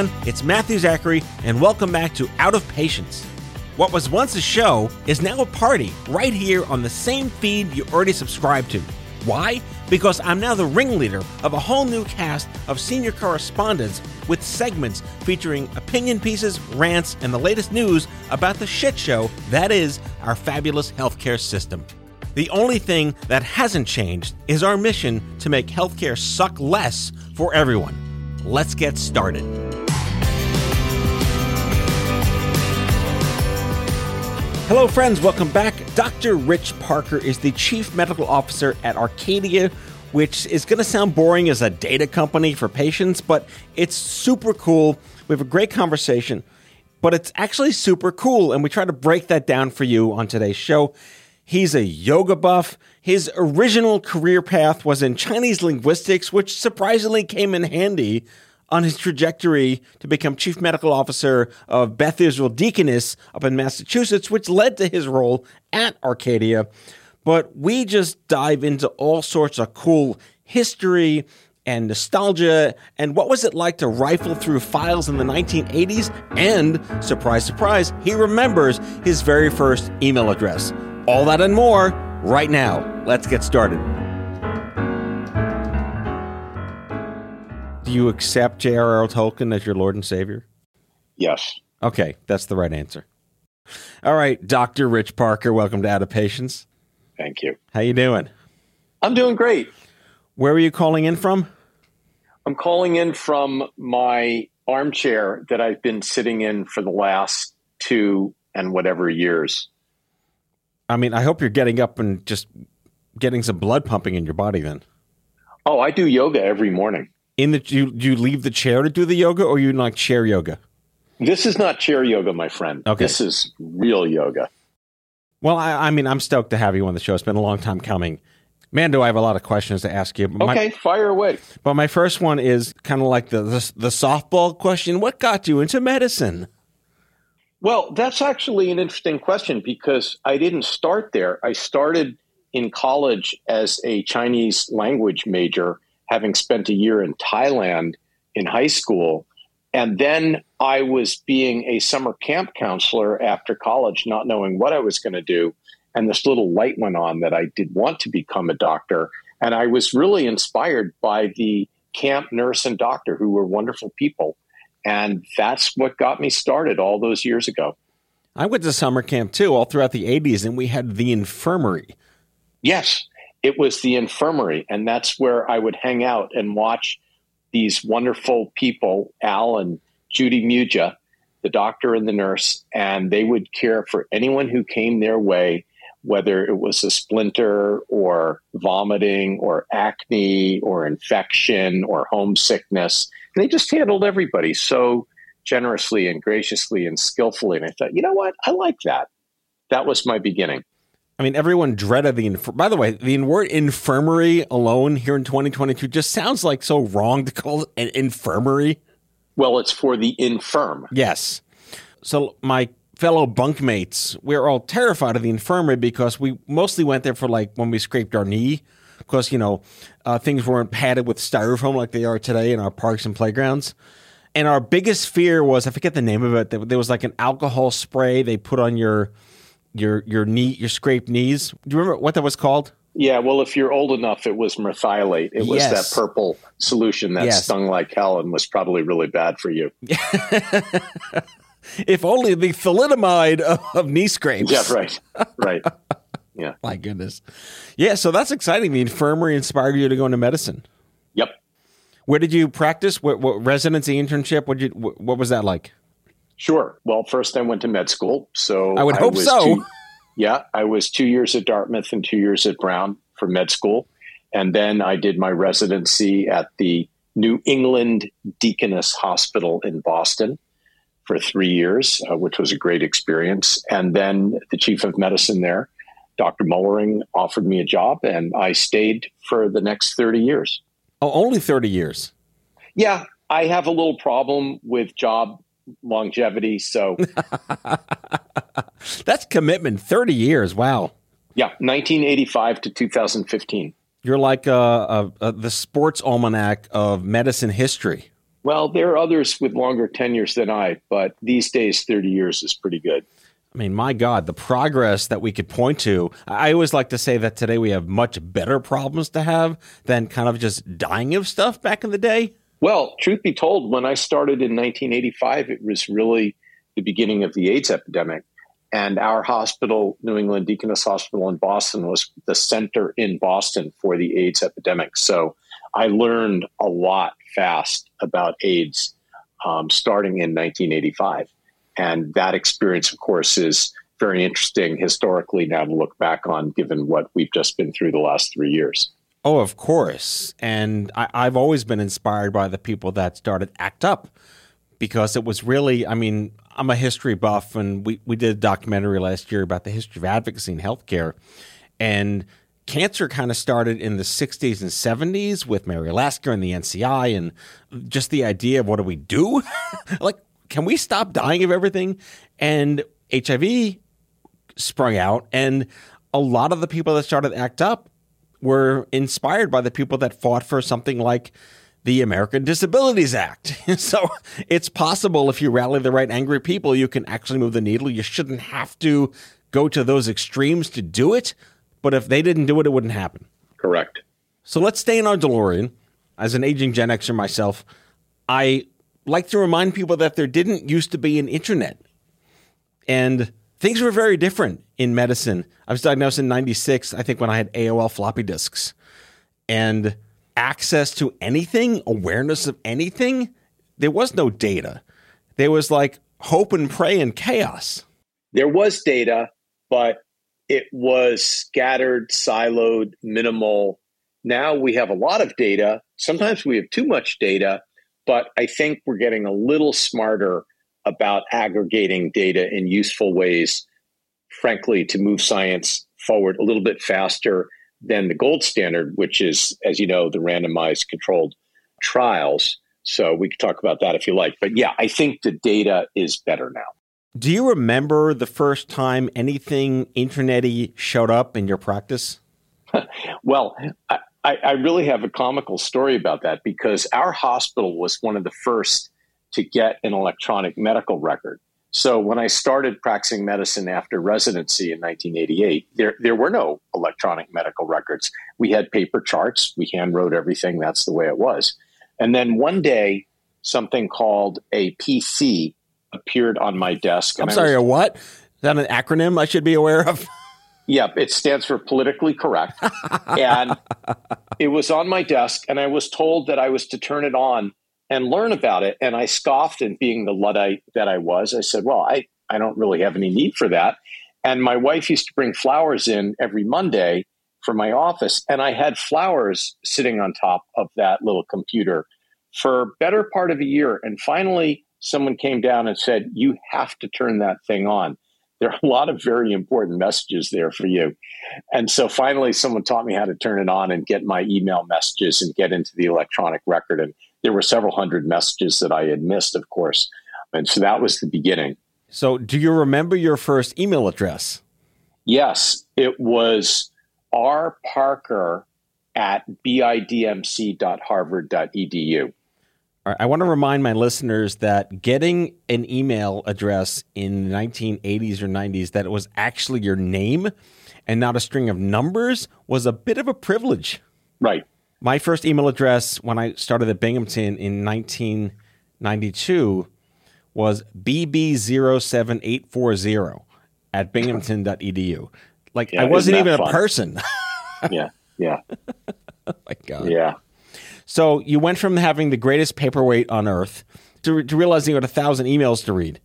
Everyone, it's Matthew Zachary, and welcome back to Out of Patience. What was once a show is now a party right here on the same feed you already subscribed to. Why? Because I'm now the ringleader of a whole new cast of senior correspondents with segments featuring opinion pieces, rants, and the latest news about the shit show that is our fabulous healthcare system. The only thing that hasn't changed is our mission to make healthcare suck less for everyone. Let's get started. Hello, friends. Welcome back. Dr. Rich Parker is the Chief Medical Officer at Arcadia, which is going to sound boring as a data company for patients, but it's super cool. We have a great conversation, but it's actually super cool, and we try to break that down for you on today's show. He's a yoga buff. His original career path was in Chinese linguistics, which surprisingly came in handy on his trajectory to become chief medical officer of Beth Israel Deaconess up in Massachusetts, which led to his role at Arcadia. But we just dive into all sorts of cool history and nostalgia and what was it like to rifle through files in the 1980s and surprise surprise he remembers his very first email address. All that and more right now. Let's get started do you accept J.R.R. Tolkien as your Lord and Savior? Yes. Okay, that's the right answer. All right, Dr. Rich Parker, welcome to Out of Patience. Thank you. How you doing? I'm doing great. Where are you calling in from? I'm calling in from my armchair that I've been sitting in for the last two and whatever years. I mean, I hope you're getting up and just getting some blood pumping in your body then. Oh, I do yoga every morning. In the you you leave the chair to do the yoga or you like chair yoga? This is not chair yoga, my friend. Okay. This is real yoga. Well, I, I mean, I'm stoked to have you on the show. It's been a long time coming. Man, do I have a lot of questions to ask you. My- Okay, fire away. but my first one is kind of like the, the the softball question. What got you into medicine? Well, that's actually an interesting question because I didn't start there. I started in college as a Chinese language major, having spent a year in Thailand in high school. And then I was being a summer camp counselor after college, not knowing what I was going to do. And this little light went on that I did want to become a doctor. And I was really inspired by the camp nurse and doctor who were wonderful people. And that's what got me started all those years ago. I went to summer camp too, all throughout the 80s, and we had the infirmary. Yes, it was the infirmary. And that's where I would hang out and watch these wonderful people, Al and Judy Muja, the doctor and the nurse, and they would care for anyone who came their way, whether it was a splinter or vomiting or acne or infection or homesickness. And they just handled everybody so generously and graciously and skillfully. And I thought, you know what? I like that. That was my beginning. I mean, everyone dreaded the. Inf- By the way, the word infirmary alone here in 2022 just sounds like so wrong to call it an infirmary. Well, it's for the infirm. Yes. So my fellow bunkmates, we're all terrified of the infirmary because we mostly went there for like when we scraped our knee, because you know uh, things weren't padded with styrofoam like they are today in our parks and playgrounds. And our biggest fear was I forget the name of it. There was like an alcohol spray they put on your your your knee your scraped knees. Do you remember what that was called? Yeah, well, if you're old enough, it was merthiolate. It was Yes. that purple solution that Yes. stung like hell and was probably really bad for you. If only the thalidomide of, of knee scrapes. Yeah, right, right. Yeah, My goodness. Yeah, so that's exciting. The infirmary inspired you to go into medicine. yep. Where did you practice? What, what residency, internship? What did you? What was that like? Sure. Well, first I went to med school, so I would hope was so. two- yeah, I was two years at Dartmouth and two years at Brown for med school, and then I did my residency at the New England Deaconess Hospital in Boston for three years, uh, which was a great experience. And then the chief of medicine there, Dr. Moellering, offered me a job, and I stayed for the next 30 years. Oh, only thirty years. Yeah, I have a little problem with job longevity. So, That's commitment. Thirty years. Wow. yeah, 1985 to 2015. You're like uh, uh, uh, the sports almanac of medicine history. Well, there are others with longer tenures than I, but these days, 30 years is pretty good. I mean, my God, the progress that we could point to. I always like to say that today we have much better problems to have than kind of just dying of stuff back in the day. Well, truth be told, when I started in 1985, it was really the beginning of the AIDS epidemic. And our hospital, New England Deaconess Hospital in Boston, was the center in Boston for the AIDS epidemic. So I learned a lot fast about AIDS um, starting in 1985. And that experience, of course, is very interesting historically now to look back on, given what we've just been through the last three years. Oh, of course. And I, I've always been inspired by the people that started ACT UP because it was really, I mean, I'm a history buff, and we, we did a documentary last year about the history of advocacy in healthcare. And cancer kind of started in the 60s and 70s with Mary Lasker and the NCI, and just the idea of what do we do? like, can we stop dying of everything? And HIV sprung out, and a lot of the people that started ACT UP were inspired by the people that fought for something like the American Disabilities Act. so it's possible if you rally the right angry people, you can actually move the needle. You shouldn't have to go to those extremes to do it. But if they didn't do it, it wouldn't happen. Correct. So let's stay in our DeLorean. As an aging Gen Xer myself, I like to remind people that there didn't used to be an internet. And things were very different in medicine. I was diagnosed in 96, I think, when I had AOL floppy disks. And access to anything, awareness of anything, there was no data. There was like hope and pray and chaos. There was data, but it was scattered, siloed, minimal. Now we have a lot of data. Sometimes we have too much data, but I think we're getting a little smarter about aggregating data in useful ways, frankly, to move science forward a little bit faster than the gold standard, which is, as you know, the randomized controlled trials. So we could talk about that if you like. But yeah, I think the data is better now. Do you remember the first time anything internety showed up in your practice? Well, I, I really have a comical story about that because our hospital was one of the first to get an electronic medical record. So when I started practicing medicine after residency in 1988, there, there were no electronic medical records. We had paper charts. We hand wrote everything. That's the way it was. And then one day, something called a PC appeared on my desk. I'm sorry, was- a what? Is that an acronym I should be aware of? Yeah, it stands for politically correct. and it was on my desk, and I was told that I was to turn it on and learn about it. And I scoffed, and being the Luddite that I was, I said, Well, I, I don't really have any need for that. And my wife used to bring flowers in every Monday for my office, and I had flowers sitting on top of that little computer for better part of a year. And finally, someone came down and said, You have to turn that thing on there are a lot of very important messages there for you. And so finally, someone taught me how to turn it on and get my email messages and get into the electronic record. And there were several hundred messages that I had missed, of course. And so that was the beginning. So, do you remember your first email address? Yes, it was R. Parker at bidmc.harvard.edu. All right, I want to remind my listeners that getting an email address in the 1980s or 90s that it was actually your name and not a string of numbers was a bit of a privilege. Right. My first email address when I started at Binghamton in 1992 was bb07840 at binghamton.edu. Like Yeah, I wasn't even a person. Yeah. Yeah. Oh my God. Yeah. So you went from having the greatest paperweight on earth to, to realizing you had a thousand emails to read.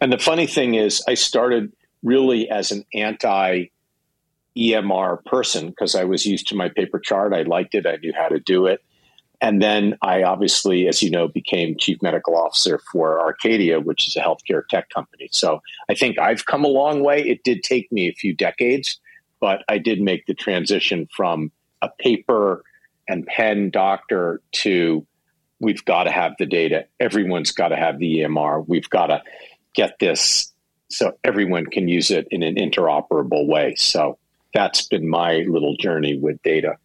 And the funny thing is, I started really as an anti EMR person because I was used to my paper chart. I liked it. I knew how to do it. And then I obviously, as you know, became chief medical officer for Arcadia, which is a healthcare tech company. So I think I've come a long way. It did take me a few decades, but I did make the transition from a paper and pen doctor to we've got to have the data. Everyone's got to have the EMR. We've got to get this so everyone can use it in an interoperable way. So that's been my little journey with data.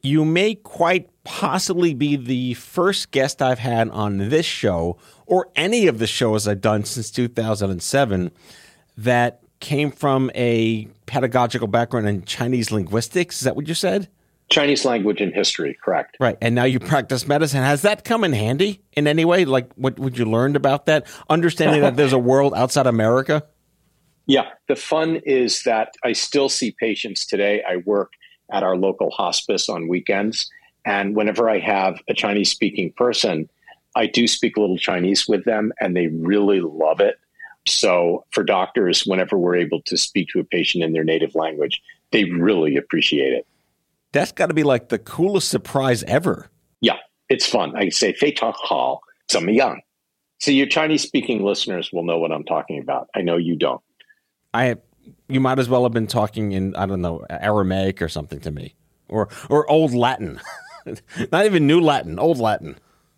You may quite possibly be the first guest I've had on this show or any of the shows I've done since 2007 that came from a pedagogical background in Chinese linguistics. Is that what you said? Chinese language and history, correct. Right. And now you practice medicine. Has that come in handy in any way? Like what would you learned about that? Understanding that there's a world outside America? Yeah, the fun is that I still see patients today. I work at our local hospice on weekends. And whenever I have a Chinese speaking person, I do speak a little Chinese with them and they really love it. So, for doctors, whenever we're able to speak to a patient in their native language, they really appreciate it. That's got to be like the coolest surprise ever. Yeah, it's fun. I say, Fei Tang Hao, Some Yang. So, your Chinese speaking listeners will know what I'm talking about. I know you don't. I you might as well have been talking in I don't know Aramaic or something to me, or or old Latin, not even New Latin, old Latin.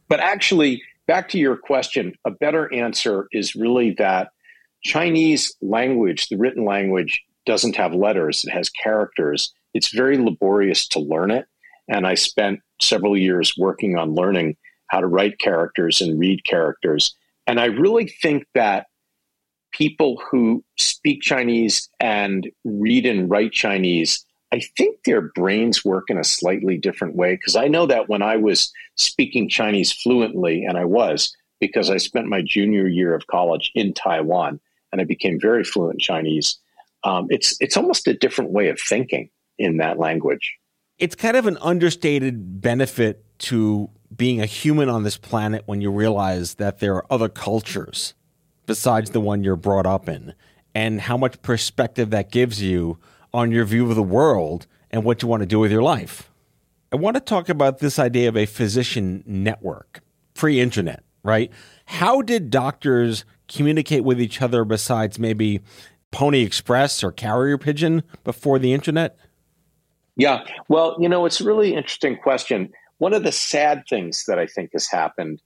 But actually, back to your question, a better answer is really that Chinese language, the written language, doesn't have letters; it has characters. It's very laborious to learn it, and I spent several years working on learning how to write characters and read characters. And I really think that people who speak Chinese and read and write Chinese, I think their brains work in a slightly different way. Because I know that when I was speaking Chinese fluently, and I was because I spent my junior year of college in Taiwan and I became very fluent in Chinese. Um, it's it's almost a different way of thinking in that language. It's kind of an understated benefit to being a human on this planet when you realize that there are other cultures besides the one you're brought up in, and how much perspective that gives you on your view of the world and what you want to do with your life. I want to talk about this idea of a physician network, pre internet, right? How did doctors communicate with each other besides maybe Pony Express or Carrier Pigeon before the internet? Yeah, well, you know, it's a really interesting question. One of the sad things that I think has happened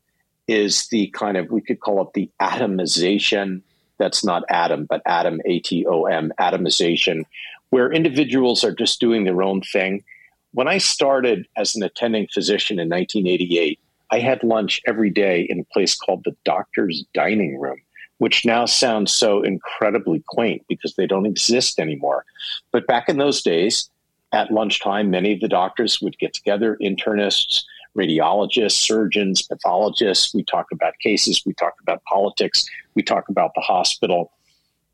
is the kind of, we could call it the atomization. That's not atom, but atom, A T O M, atomization, where individuals are just doing their own thing. When I started as an attending physician in 1988, I had lunch every day in a place called the doctor's dining room, which now sounds so incredibly quaint because they don't exist anymore. But back in those days, at lunchtime, many of the doctors would get together, internists, radiologists, surgeons, pathologists. We talk about cases, we talk about politics, we talk about the hospital.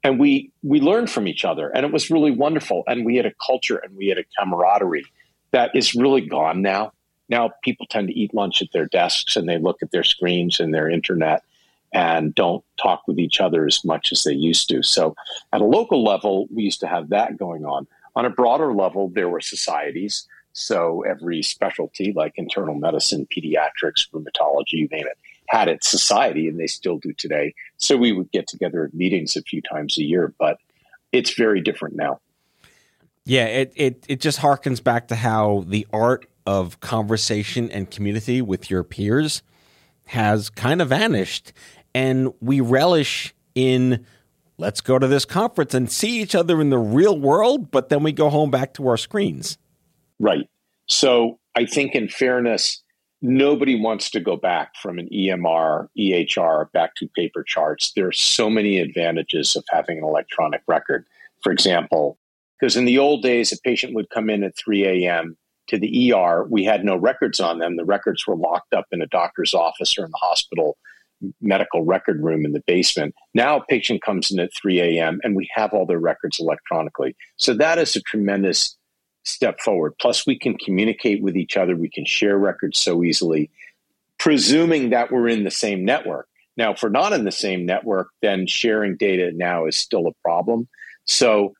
And we we learned from each other and it was really wonderful. And we had a culture and we had a camaraderie that is really gone now. Now people tend to eat lunch at their desks and they look at their screens and their internet and don't talk with each other as much as they used to. So at a local level, we used to have that going on. On a broader level, there were societies so every specialty, like internal medicine, pediatrics, rheumatology, you name it, had its society, and they still do today. So we would get together at meetings a few times a year, but it's very different now. Yeah, it, it, it just harkens back to how the art of conversation and community with your peers has kind of vanished. And we relish in let's go to this conference and see each other in the real world, but then we go home back to our screens. Right. So I think, in fairness, nobody wants to go back from an EMR, EHR back to paper charts. There are so many advantages of having an electronic record. For example, because in the old days, a patient would come in at 3 a.m. to the ER. We had no records on them. The records were locked up in a doctor's office or in the hospital medical record room in the basement. Now a patient comes in at 3 a.m. and we have all their records electronically. So that is a tremendous step forward. Plus, we can communicate with each other. We can share records so easily, presuming that we're in the same network. Now, if we're not in the same network, then sharing data now is still a problem. So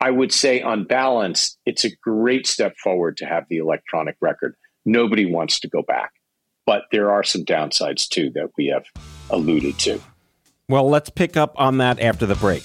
I would say, on balance, it's a great step forward to have the electronic record. Nobody wants to go back, but there are some downsides too that we have alluded to. Well, let's pick up on that after the break.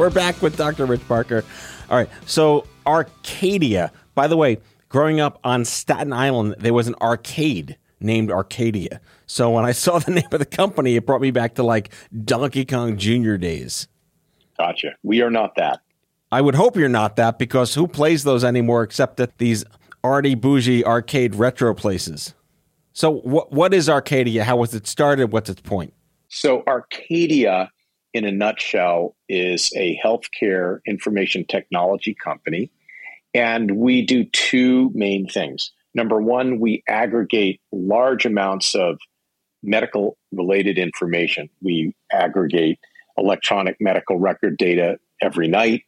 We're back with Dr. Rich Parker. All right. So, Arcadia, by the way, growing up on Staten Island, there was an arcade named Arcadia. So, when I saw the name of the company, it brought me back to like Donkey Kong Jr. days. Gotcha. We are not that. I would hope you're not that because who plays those anymore except at these arty bougie arcade retro places? So, what what is Arcadia? How was it started? What's its point? So, Arcadia in a nutshell, is a healthcare information technology company. And we do two main things. Number one, we aggregate large amounts of medical related information. We aggregate electronic medical record data every night.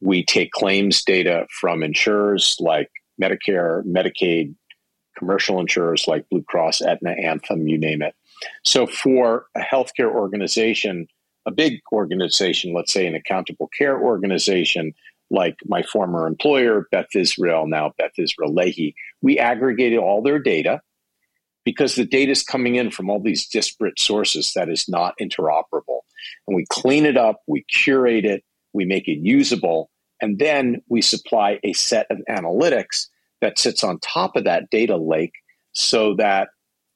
We take claims data from insurers like Medicare, Medicaid, commercial insurers like Blue Cross, Aetna, Anthem, you name it. So for a healthcare organization, a big organization, let's say an accountable care organization, like my former employer, Beth Israel, now Beth Israel Lahey, we aggregated all their data because the data is coming in from all these disparate sources that is not interoperable. And we clean it up, we curate it, we make it usable, and then we supply a set of analytics that sits on top of that data lake so that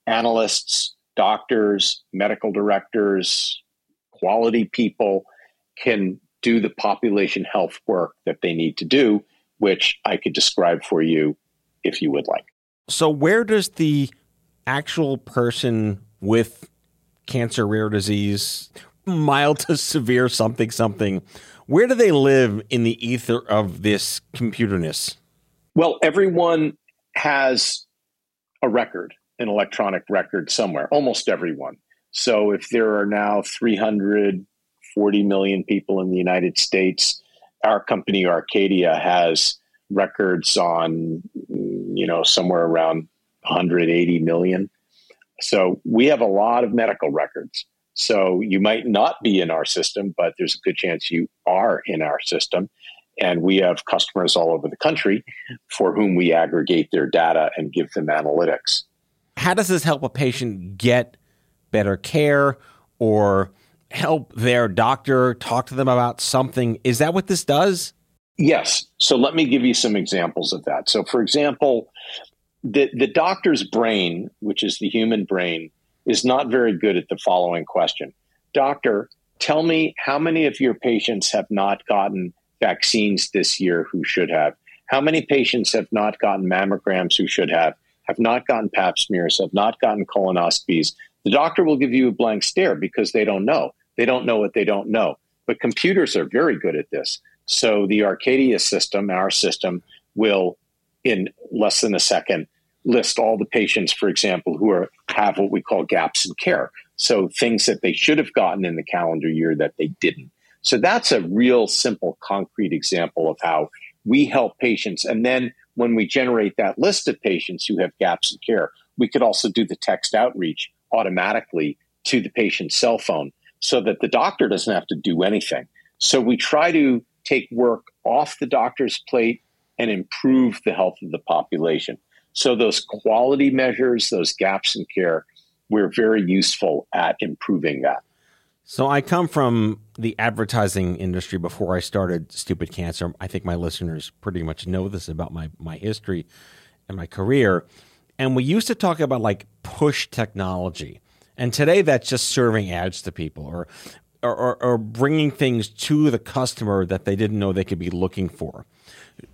analysts, doctors, medical directors, quality people can do the population health work that they need to do, which I could describe for you if you would like. So, where does the actual person with cancer, rare disease, mild to severe something, something, where do they live in the ether of this computerness? Well, everyone has a record, an electronic record somewhere, almost everyone. So if there are now 340 million people in the United States, our company Arcadia has records on, you know, somewhere around 180 million. So we have a lot of medical records. So you might not be in our system, but there's a good chance you are in our system. And we have customers all over the country for whom we aggregate their data and give them analytics. How does this help a patient get better care or help their doctor talk to them about something. Is that what this does? Yes. So let me give you some examples of that. So, for example, the, the doctor's brain, which is the human brain, is not very good at the following question Doctor, tell me how many of your patients have not gotten vaccines this year who should have? How many patients have not gotten mammograms who should have, have not gotten pap smears, have not gotten colonoscopies? The doctor will give you a blank stare because they don't know. They don't know what they don't know. But computers are very good at this. So the Arcadia system, our system, will in less than a second list all the patients, for example, who are have what we call gaps in care. So things that they should have gotten in the calendar year that they didn't. So that's a real simple, concrete example of how we help patients. And then when we generate that list of patients who have gaps in care, we could also do the text outreach automatically to the patient's cell phone so that the doctor doesn't have to do anything. So we try to take work off the doctor's plate and improve the health of the population. So those quality measures, those gaps in care, we're very useful at improving that. So I come from the advertising industry before I started Stupid Cancer. I think my listeners pretty much know this about my my history and my career. And we used to talk about like push technology. And today that's just serving ads to people or or, or, bringing things to the customer that they didn't know they could be looking for.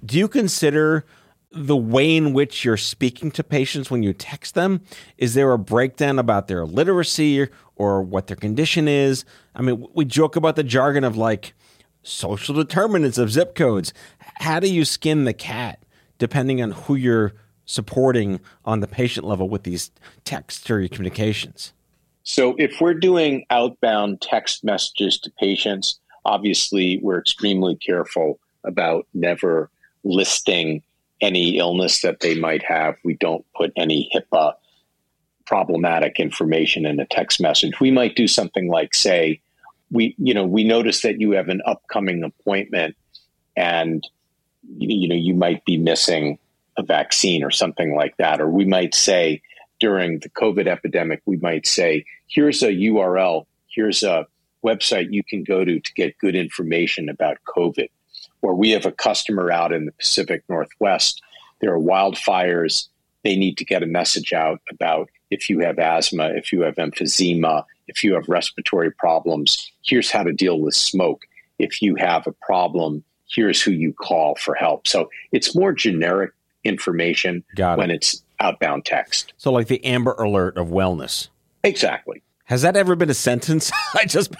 Do you consider the way in which you're speaking to patients when you text them? Is there a breakdown about their literacy or what their condition is? I mean, we joke about the jargon of like social determinants of zip codes. How do you skin the cat depending on who you're supporting on the patient level with these text or communications? So, if we're doing outbound text messages to patients, obviously we're extremely careful about never listing any illness that they might have. We don't put any HIPAA problematic information in a text message. We might do something like say, we you know we notice that you have an upcoming appointment and you know you might be missing a vaccine or something like that or we might say during the covid epidemic we might say here's a url here's a website you can go to to get good information about covid or we have a customer out in the pacific northwest there are wildfires. They need to get a message out about if you have asthma, if you have emphysema, if you have respiratory problems, here's how to deal with smoke. If you have a problem, here's who you call for help. So it's more generic information it. when it's outbound text. So, like the Amber Alert of wellness. Exactly. Has that ever been a sentence? I just.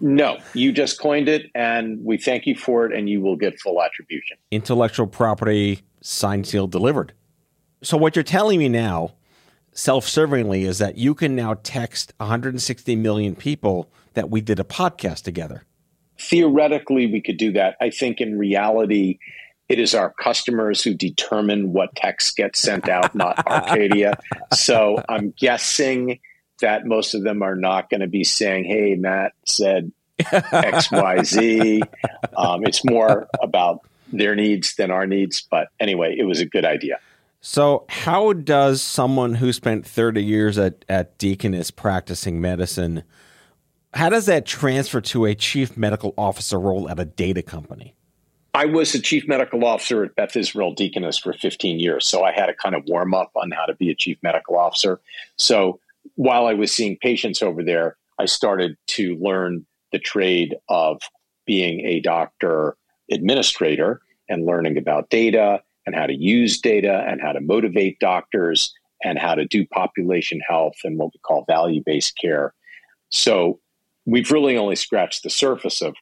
no, you just coined it, and we thank you for it, and you will get full attribution. Intellectual property signed, sealed, delivered. So what you're telling me now, self-servingly, is that you can now text 160 million people that we did a podcast together. Theoretically, we could do that. I think in reality, it is our customers who determine what text gets sent out, not Arcadia. So I'm guessing that most of them are not going to be saying, "Hey, Matt said X, Y, Z." Um, it's more about their needs than our needs. But anyway, it was a good idea. So, how does someone who spent 30 years at, at Deaconess practicing medicine, how does that transfer to a chief medical officer role at a data company? I was a chief medical officer at Beth Israel Deaconess for 15 years. So, I had a kind of warm up on how to be a chief medical officer. So, while I was seeing patients over there, I started to learn the trade of being a doctor administrator and learning about data and how to use data and how to motivate doctors and how to do population health and what we call value based care. So we've really only scratched the surface of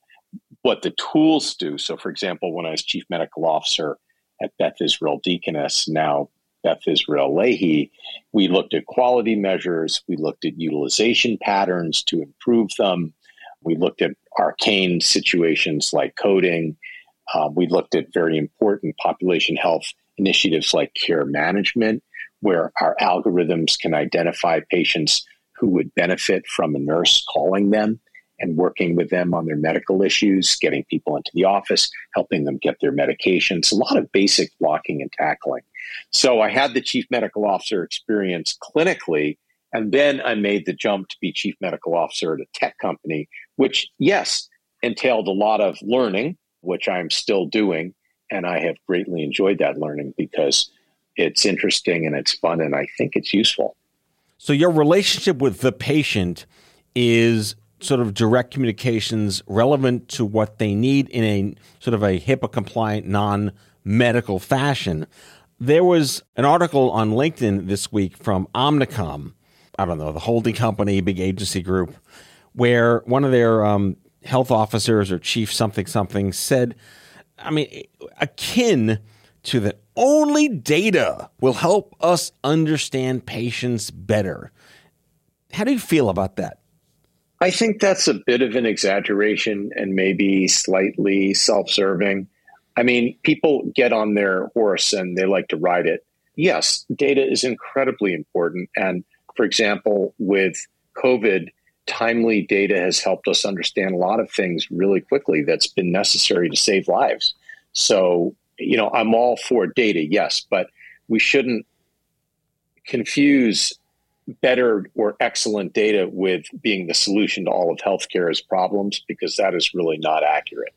what the tools do. So, for example, when I was chief medical officer at Beth Israel Deaconess, now Beth Israel Lahey, we looked at quality measures, we looked at utilization patterns to improve them, we looked at arcane situations like coding, uh, we looked at very important population health initiatives like care management, where our algorithms can identify patients who would benefit from a nurse calling them and working with them on their medical issues, getting people into the office, helping them get their medications, a lot of basic blocking and tackling. So I had the chief medical officer experience clinically, and then I made the jump to be chief medical officer at a tech company, which, yes, entailed a lot of learning which I'm still doing. And I have greatly enjoyed that learning because it's interesting and it's fun and I think it's useful. So, your relationship with the patient is sort of direct communications relevant to what they need in a sort of a HIPAA compliant, non medical fashion. There was an article on LinkedIn this week from Omnicom, I don't know, the holding company, big agency group, where one of their um, health officers or chief something something said, I mean, akin to that only data will help us understand patients better. How do you feel about that? I think that's a bit of an exaggeration and maybe slightly self serving. I mean, people get on their horse and they like to ride it. Yes, data is incredibly important. And for example, with COVID, timely data has helped us understand a lot of things really quickly that's been necessary to save lives. So, you know, I'm all for data, yes, but we shouldn't confuse better or excellent data with being the solution to all of healthcare's problems because that is really not accurate.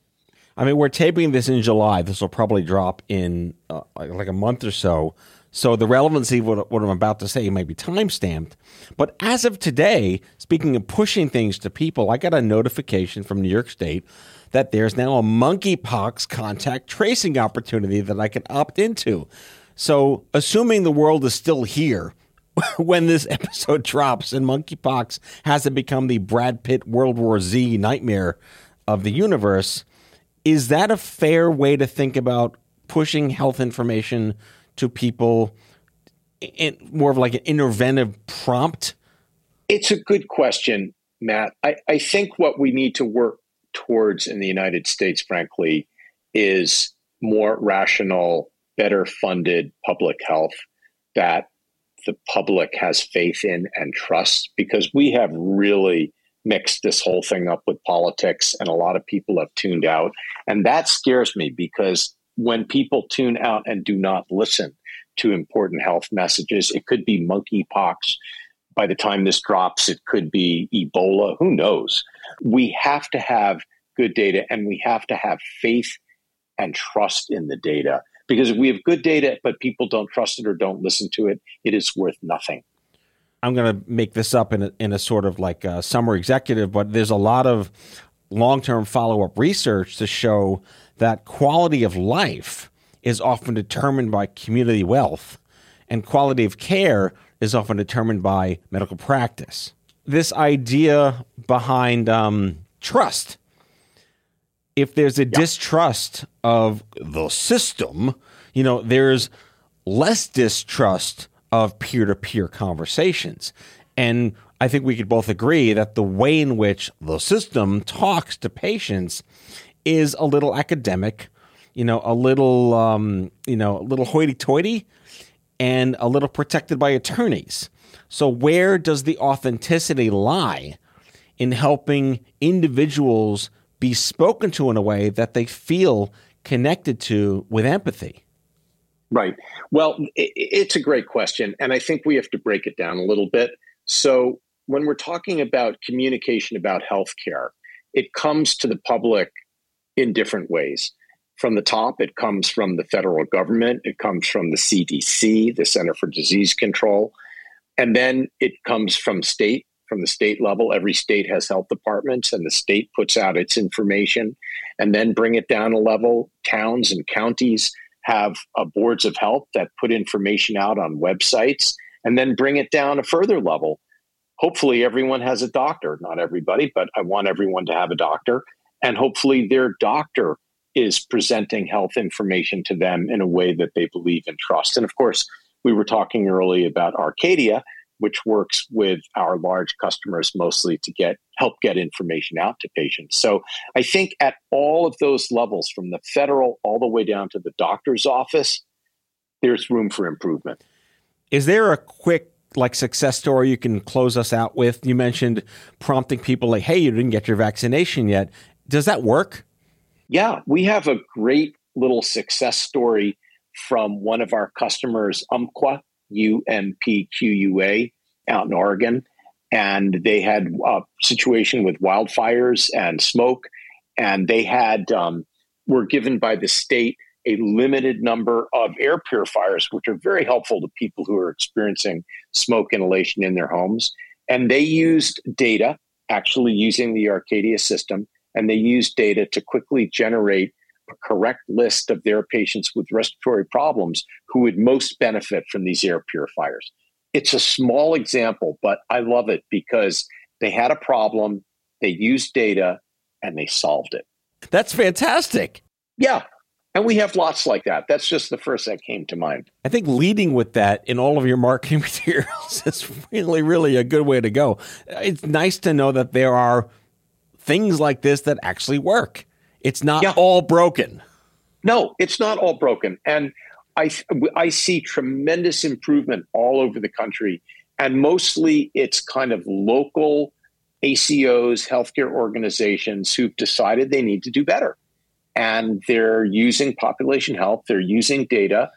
I mean, we're taping this in July. This will probably drop in uh, like a month or so. So the relevancy of what, what I'm about to say might be time stamped. But as of today, speaking of pushing things to people, I got a notification from New York State that there's now a monkeypox contact tracing opportunity that I can opt into. So, assuming the world is still here when this episode drops and monkeypox hasn't become the Brad Pitt World War Z nightmare of the universe, is that a fair way to think about pushing health information to people in more of like an interventive prompt? It's a good question, Matt. I, I think what we need to work towards in the United States, frankly, is more rational, better funded public health that the public has faith in and trust because we have really mixed this whole thing up with politics, and a lot of people have tuned out. And that scares me because when people tune out and do not listen to important health messages, it could be monkeypox. By the time this drops, it could be Ebola. Who knows? We have to have good data and we have to have faith and trust in the data. Because if we have good data, but people don't trust it or don't listen to it, it is worth nothing. I'm going to make this up in a, in a sort of like a summer executive, but there's a lot of long term follow up research to show that quality of life is often determined by community wealth, and quality of care is often determined by medical practice. This idea behind um, trust. If there's a yeah. distrust of the system, you know, there's less distrust of peer to peer conversations. And I think we could both agree that the way in which the system talks to patients is a little academic, you know, a little, um, you know, a little hoity toity and a little protected by attorneys. So, where does the authenticity lie in helping individuals be spoken to in a way that they feel connected to with empathy? Right. Well, it's a great question. And I think we have to break it down a little bit. So, when we're talking about communication about healthcare, it comes to the public in different ways. From the top, it comes from the federal government, it comes from the CDC, the Center for Disease Control, and then it comes from state. From the state level, every state has health departments, and the state puts out its information, and then bring it down a level. Towns and counties have uh, boards of health that put information out on websites and then bring it down a further level. Hopefully, everyone has a doctor. Not everybody, but I want everyone to have a doctor. And hopefully, their doctor is presenting health information to them in a way that they believe and trust. And of course, we were talking early about Arcadia, which works with our large customers mostly to get help get information out to patients. So I think at all of those levels, from the federal all the way down to the doctor's office, there's room for improvement. Is there a quick like success story you can close us out with? You mentioned prompting people like, "Hey, you didn't get your vaccination yet." Does that work? Yeah, we have a great little success story from one of our customers, Umpqua, out in Oregon and they had a situation with wildfires and smoke, and they had um, were given by the state a limited number of air purifiers, which are very helpful to people who are experiencing smoke inhalation in their homes. And they used data actually using the Arcadia system, and they used data to quickly generate a correct list of their patients with respiratory problems who would most benefit from these air purifiers. It's a small example, but I love it because they had a problem, they used data, and they solved it. That's fantastic. Yeah. And we have lots like that. That's just the first that came to mind. I think leading with that in all of your marketing materials is really, really a good way to go. It's nice to know that there are things like this that actually work. It's not yeah. all broken. No, it's not all broken. And I, I see tremendous improvement all over the country. And mostly it's kind of local ACOs, healthcare organizations who've decided they need to do better. And they're using population health, they're using data,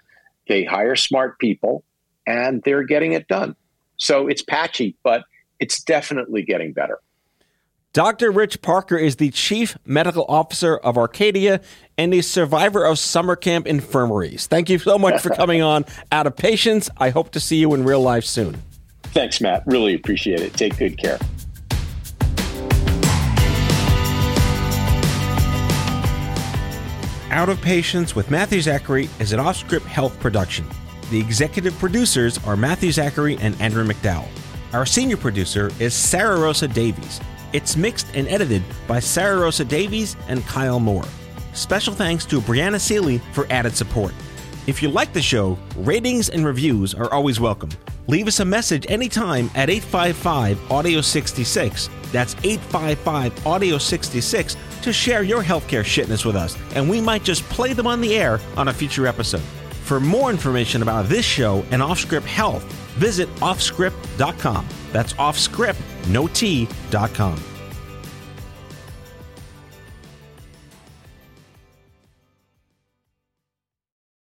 they hire smart people, and they're getting it done. So it's patchy, but it's definitely getting better. Dr. Rich Parker is the Chief Medical Officer of Arcadia and a survivor of summer camp infirmaries. Thank you so much for coming on Out of Patients. I hope to see you in real life soon. Thanks, Matt. Really appreciate it. Take good care. Out of Patients with Matthew Zachary is an off script health production. The executive producers are Matthew Zachary and Andrew McDowell. Our senior producer is Sarah Rosa Davies. It's mixed and edited by Sarah Rosa Davies and Kyle Moore. Special thanks to Brianna Seely for added support. If you like the show, ratings and reviews are always welcome. Leave us a message anytime at 855 Audio 66. That's 855 Audio 66 to share your healthcare shitness with us, and we might just play them on the air on a future episode. For more information about this show and Offscript Health, visit offscript.com. That's offscript, no T.com.